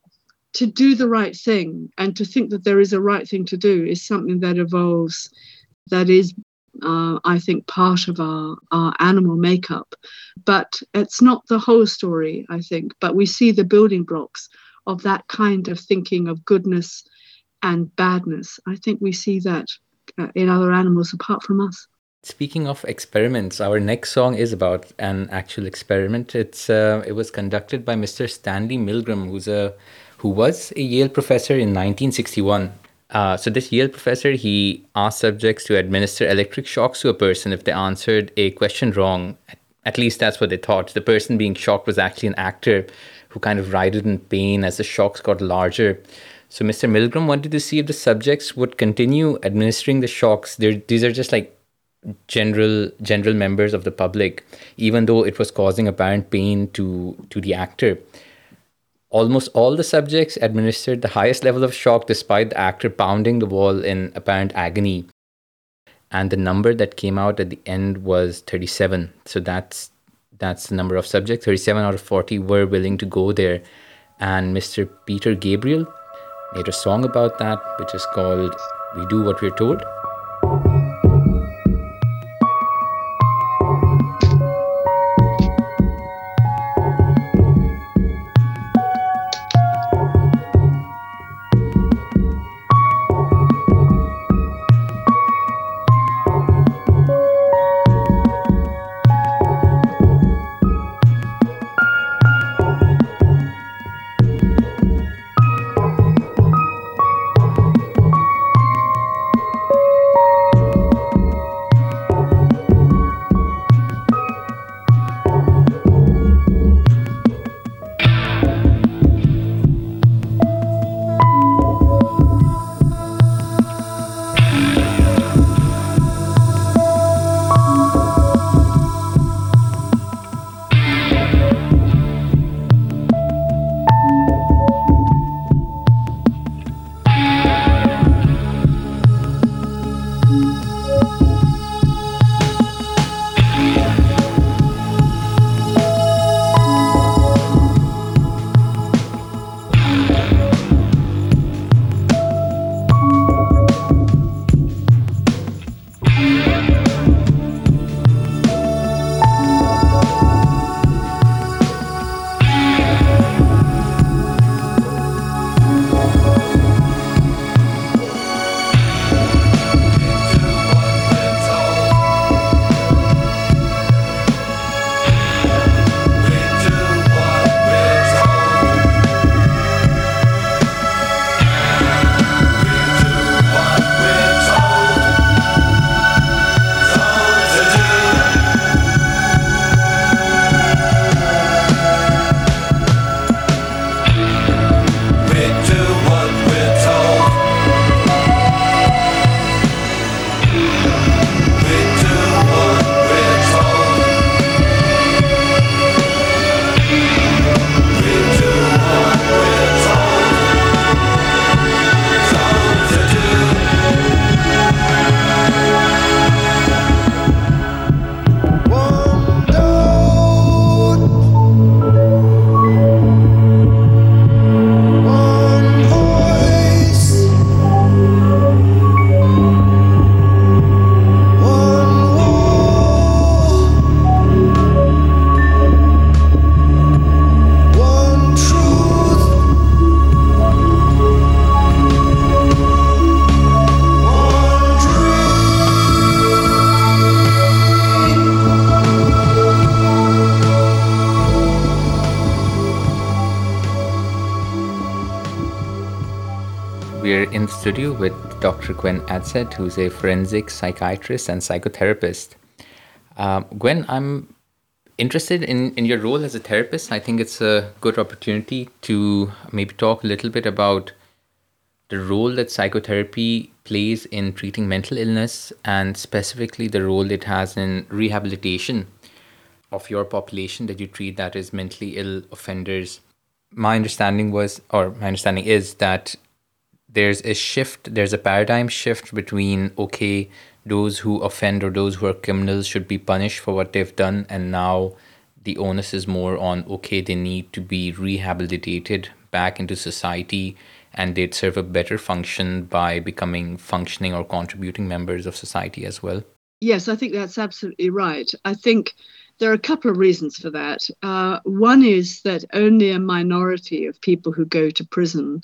[SPEAKER 4] to do the right thing and to think that there is a right thing to do is something that evolves, that is, uh, I think, part of our, our animal makeup. But it's not the whole story, I think. But we see the building blocks of that kind of thinking of goodness and badness. I think we see that uh, in other animals apart from us.
[SPEAKER 3] Speaking of experiments, our next song is about an actual experiment. It's uh, it was conducted by Mr. Stanley Milgram, who's a who was a Yale professor in 1961. Uh, so this Yale professor he asked subjects to administer electric shocks to a person if they answered a question wrong. At least that's what they thought. The person being shocked was actually an actor who kind of writhed in pain as the shocks got larger. So Mr. Milgram wanted to see if the subjects would continue administering the shocks. They're, these are just like general general members of the public, even though it was causing apparent pain to to the actor. Almost all the subjects administered the highest level of shock despite the actor pounding the wall in apparent agony. And the number that came out at the end was 37. So that's that's the number of subjects. 37 out of 40 were willing to go there. And Mr. Peter Gabriel made a song about that, which is called We Do What We're Told. Studio with Dr. Gwen Adshead, who's a forensic psychiatrist and psychotherapist. Um, Gwen, I'm interested in, in your role as a therapist. I think it's a good opportunity to maybe talk a little bit about the role that psychotherapy plays in treating mental illness and specifically the role it has in rehabilitation of your population that you treat that is mentally ill offenders. My understanding was, or my understanding is that there's a shift, there's a paradigm shift between, okay, those who offend or those who are criminals should be punished for what they've done, and now the onus is more on, okay, they need to be rehabilitated back into society and they'd serve a better function by becoming functioning or contributing members of society as well.
[SPEAKER 4] Yes, I think that's absolutely right. I think there are a couple of reasons for that. Uh, one is that only a minority of people who go to prison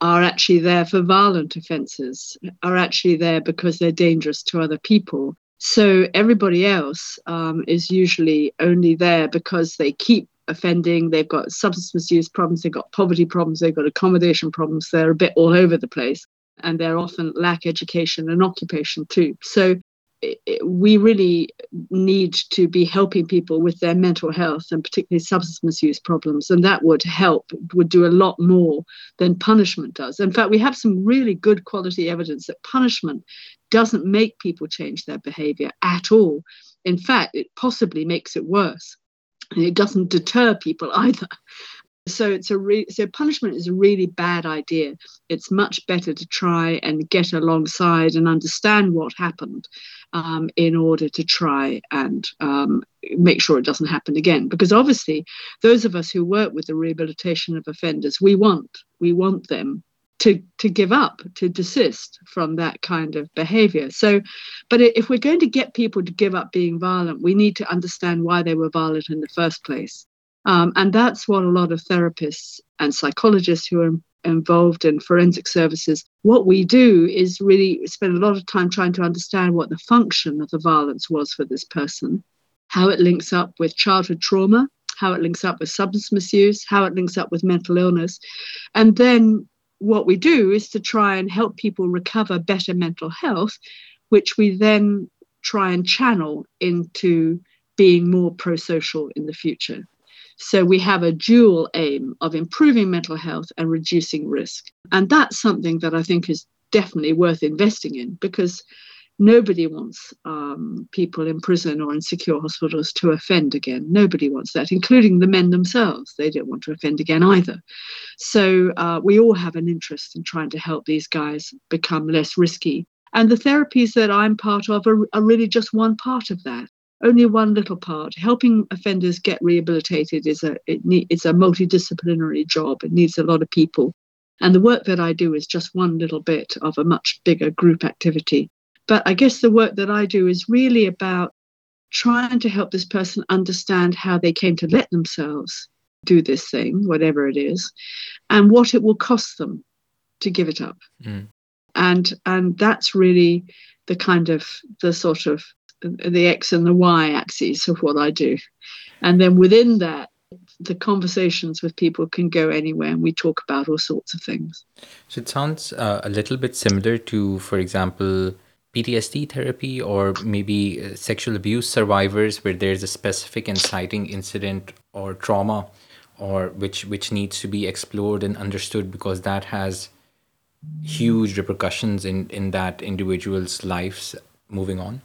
[SPEAKER 4] are actually there for violent offences, are actually there because they're dangerous to other people. So everybody else um, is usually only there because they keep offending, they've got substance misuse problems, they've got poverty problems, they've got accommodation problems, they're a bit all over the place. And they're often lack education and occupation too. So we really need to be helping people with their mental health and particularly substance misuse problems and that would help would do a lot more than punishment does. In fact we have some really good quality evidence that punishment doesn't make people change their behavior at all. In fact it possibly makes it worse. And it doesn't deter people either so it's a re- so punishment is a really bad idea. It's much better to try and get alongside and understand what happened um, in order to try and um, make sure it doesn't happen again. Because obviously those of us who work with the rehabilitation of offenders we want we want them to to give up to desist from that kind of behavior. So but if we're going to get people to give up being violent we need to understand why they were violent in the first place um, and that's what a lot of therapists and psychologists who are involved in forensic services, what we do is really spend a lot of time trying to understand what the function of the violence was for this person, how it links up with childhood trauma, how it links up with substance misuse, how it links up with mental illness. And then what we do is to try and help people recover better mental health, which we then try and channel into being more pro social in the future. So we have a dual aim of improving mental health and reducing risk. And that's something that I think is definitely worth investing in because nobody wants um, people in prison or in secure hospitals to offend again. Nobody wants that, including the men themselves. They don't want to offend again either. So uh, we all have an interest in trying to help these guys become less risky. And the therapies that I'm part of are, are really just one part of that only one little part. Helping offenders get rehabilitated is a it ne- it's a multidisciplinary job. It needs a lot of people, and the work that I do is just one little bit of a much bigger group activity. But I guess the work that I do is really about trying to help this person understand how they came to let themselves do this thing, whatever it is, and what it will cost them to give it up. Mm. And and that's really the kind of the sort of the X and the Y axes of what I do. And then within that, the conversations with people can go anywhere and we talk about all sorts of things.
[SPEAKER 3] So it sounds uh, a little bit similar to, for example, PTSD therapy or maybe uh, sexual abuse survivors where there's a specific inciting incident or trauma or which which needs to be explored and understood because that has huge repercussions in in that individual's lives moving on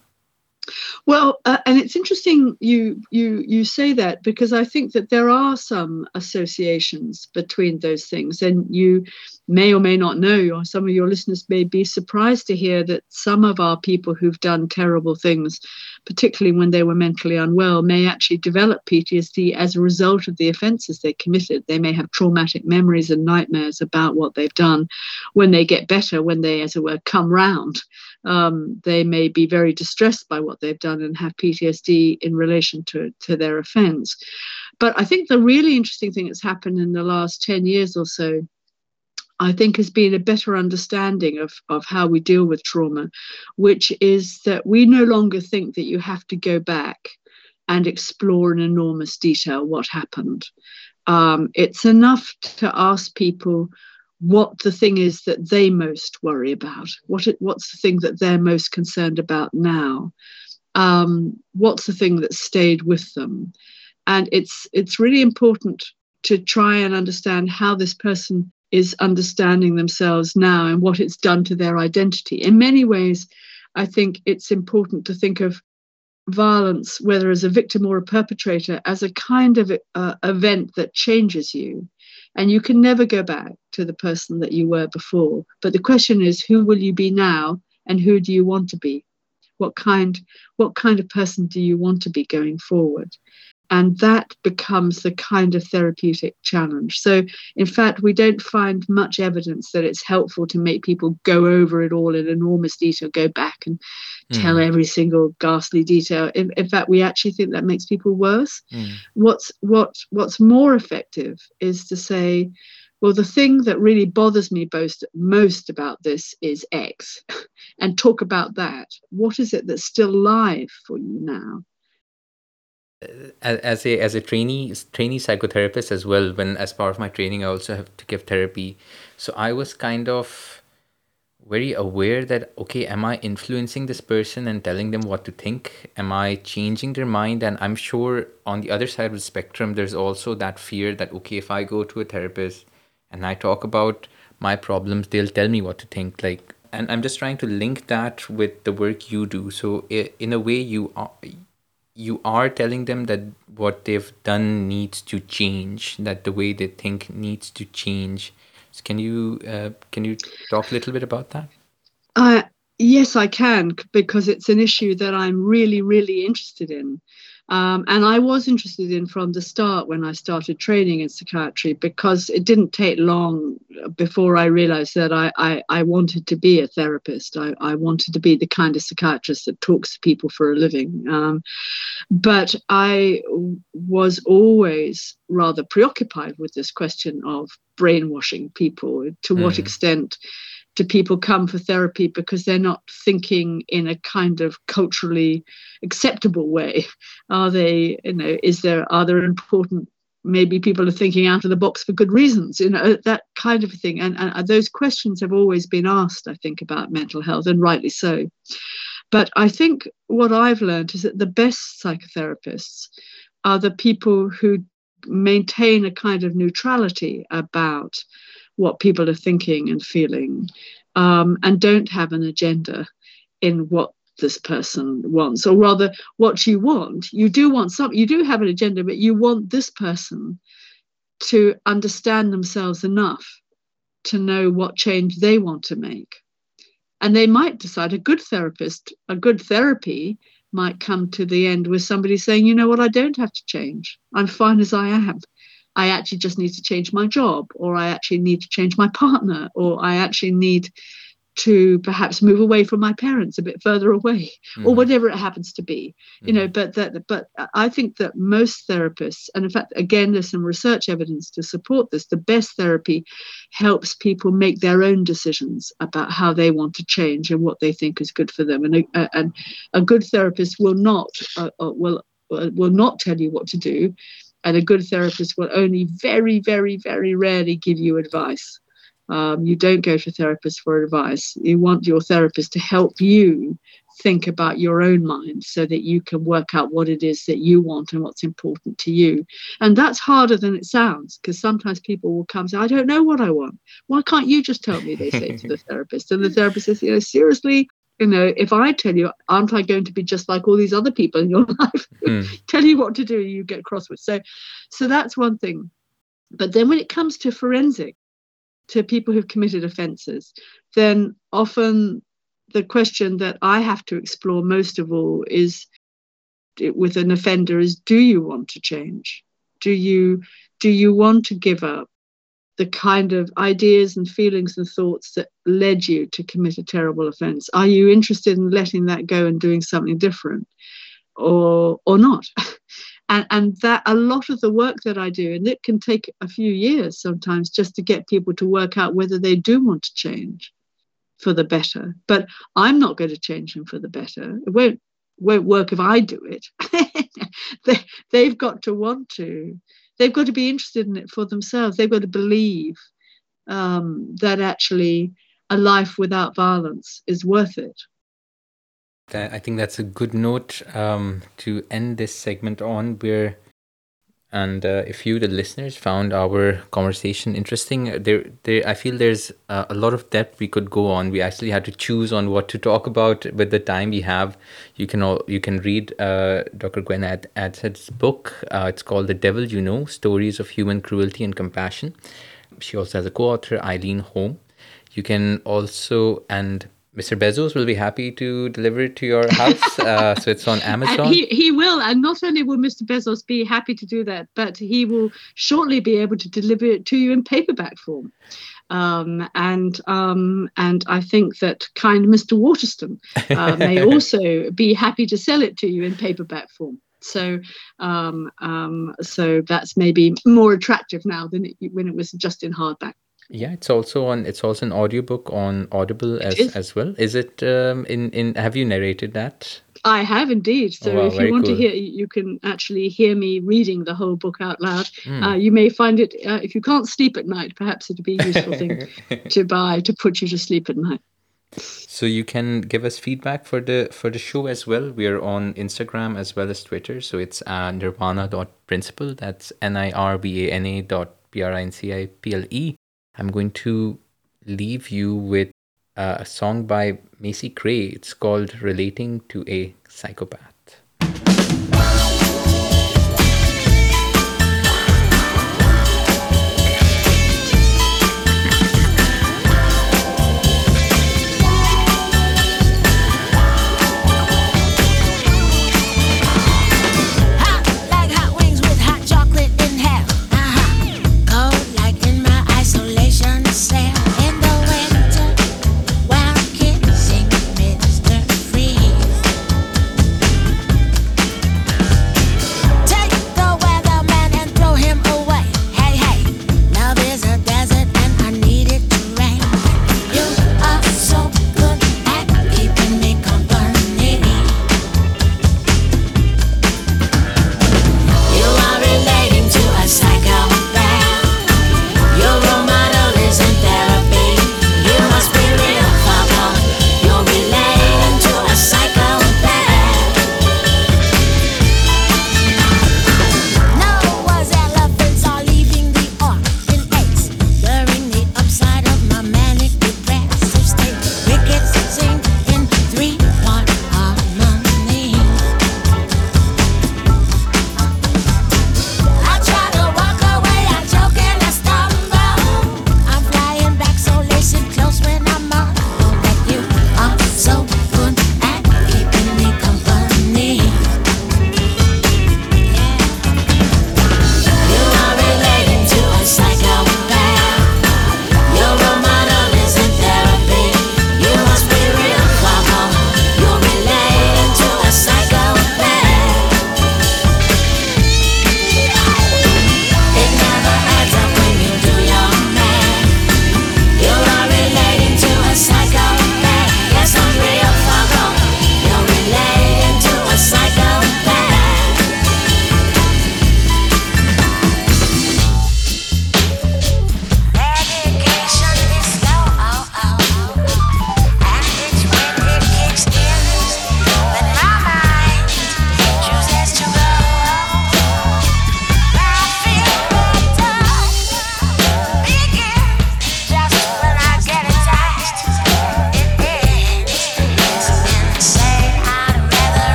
[SPEAKER 4] well, uh, and it's interesting you you you say that because I think that there are some associations between those things, and you may or may not know, or some of your listeners may be surprised to hear that some of our people who've done terrible things, particularly when they were mentally unwell, may actually develop PTSD as a result of the offences they committed. They may have traumatic memories and nightmares about what they've done. When they get better, when they, as it were, come round, um, they may be very distressed by what they've done and have PTSD in relation to, to their offense. But I think the really interesting thing that's happened in the last 10 years or so I think has been a better understanding of, of how we deal with trauma, which is that we no longer think that you have to go back and explore in enormous detail what happened. Um, it's enough to ask people what the thing is that they most worry about. What it, what's the thing that they're most concerned about now? Um, what's the thing that stayed with them? And it's it's really important to try and understand how this person is understanding themselves now and what it's done to their identity. In many ways, I think it's important to think of violence, whether as a victim or a perpetrator, as a kind of uh, event that changes you. And you can never go back to the person that you were before. But the question is, who will you be now and who do you want to be? What kind, what kind of person do you want to be going forward? And that becomes the kind of therapeutic challenge. So, in fact, we don't find much evidence that it's helpful to make people go over it all in enormous detail, go back and mm. tell every single ghastly detail. In, in, fact, we actually think that makes people worse. Mm. What's what what's more effective is to say, well, the thing that really bothers me most most about this is X, and talk about that. What is it that's still live for you now?
[SPEAKER 3] As a as a trainee trainee psychotherapist as well when as part of my training i also have to give therapy. So i was kind of very aware that okay am i influencing this person and telling them what to think? Am i changing their mind? And i'm sure on the other side of the spectrum there's also that fear that okay if i go to a therapist and i talk about my problems they'll tell me what to think like and i'm just trying to link that with the work you do. So in a way you are you are telling them that what they've done needs to change that the way they think needs to change. So can you uh, can you talk a little bit about that?
[SPEAKER 4] Uh, yes i can because it's an issue that i'm really really interested in um, and I was interested in from the start when I started training in psychiatry because it didn't take long before I realized that I, I, I wanted to be a therapist. I, I, wanted to be the kind of psychiatrist that talks to people for a living. Um, but I was always rather preoccupied with this question of brainwashing people. To mm. what extent do people come for therapy because they're not thinking in a kind of culturally acceptable way. Are they you know is there are there important maybe people are thinking out of the box for good reasons you know uh, that kind of thing. And, and those questions have always been asked i think about mental health and rightly so. But i think what i've learned is that the best psychotherapists are the people who maintain a kind of neutrality about what people are thinking and feeling um, and don't have an agenda in what this person wants or rather what you want. You do want some you do have an agenda but you want this person to understand themselves enough to know what change they want to make. And they might decide a good therapist a good therapy might come to the end with somebody saying you know what? I don't have to change. I'm fine as i am I actually just need to change my job, or I actually need to change my partner, or I actually need to perhaps move away from my parents a bit further away mm. or whatever it happens to be mm. you know mm-hmm. but that but i think that most therapists and in fact again there's some research evidence to support this the best therapy helps people make their own decisions about how they want to change and what they think is good for them and a, and a good therapist will not uh, uh will uh, will not tell you what to do and a good therapist will only very, very, very rarely give you advice. Um, you don't go to therapists for advice. You want your therapist to help you think about your own mind so that you can work out what it is that you want and what's important to you. And that's harder than it sounds because sometimes people will come and say, I don't know what I want. Why can't you just tell me? They say to the therapist. And the therapist says, you know, seriously, you know, if I tell you, aren't I going to be just like all these other people in your life? Mm. tell you what to do, you get cross with. So, so that's one thing. But then when it comes to forensic, to people who've committed offences, then often the question that I have to explore most of all is with an offender is do you want to change? Do you do you want to give up? The kind of ideas and feelings and thoughts that led you to commit a terrible offense? Are you interested in letting that go and doing something different or or not? and, and that a lot of the work that I do, and it can take a few years sometimes just to get people to work out whether they do want to change for the better. But I'm not going to change them for the better. It won't won't work if I do it. they, they've got to want to they've got to be interested in it for themselves. They've got to believe um, that actually a life without violence is worth it.
[SPEAKER 3] I think that's a good note um, to end this segment on. Where, and uh, if you, the listeners, found our conversation interesting, there, there, I feel there's uh, a lot of depth we could go on. We actually had to choose on what to talk about with the time we have. You can all you can read uh, Dr. Gwen Ad- Adshead's book. Uh, it's called "The Devil You Know: Stories of Human Cruelty and Compassion." She also has a co-author, Eileen Horne. You can also and Mr. Bezos will be happy to deliver it to your house. Uh, so it's on Amazon.
[SPEAKER 4] he, he will. And not only will Mr. Bezos be happy to do that, but he will shortly be able to deliver it to you in paperback form. Um, and um, and I think that kind Mr. Waterstone uh, may also be happy to sell it to you in paperback form. So um, um, so that's maybe more attractive now than it, when it was just in hardback.
[SPEAKER 3] Yeah, it's also on. It's also an audiobook on Audible as
[SPEAKER 4] is.
[SPEAKER 3] as well. Is it um, in in? Have you narrated that?
[SPEAKER 4] I have indeed. So
[SPEAKER 3] Oh, wow,
[SPEAKER 4] if you want
[SPEAKER 3] cool.
[SPEAKER 4] to hear, you can actually hear me reading the whole book out loud.
[SPEAKER 3] Hmm.
[SPEAKER 4] Uh, you may find it uh, if you can't sleep at night. Perhaps it'd be a useful thing to buy to put you to sleep at night.
[SPEAKER 3] So you can give us feedback for the for the show as well. We are on Instagram as well as Twitter. So it's uh, nirvana.principle. That's N I R V A N A dot P R I N C I P L E. I'm going to leave you with uh, a song by Macy Gray. It's called Relating to a Psychopath.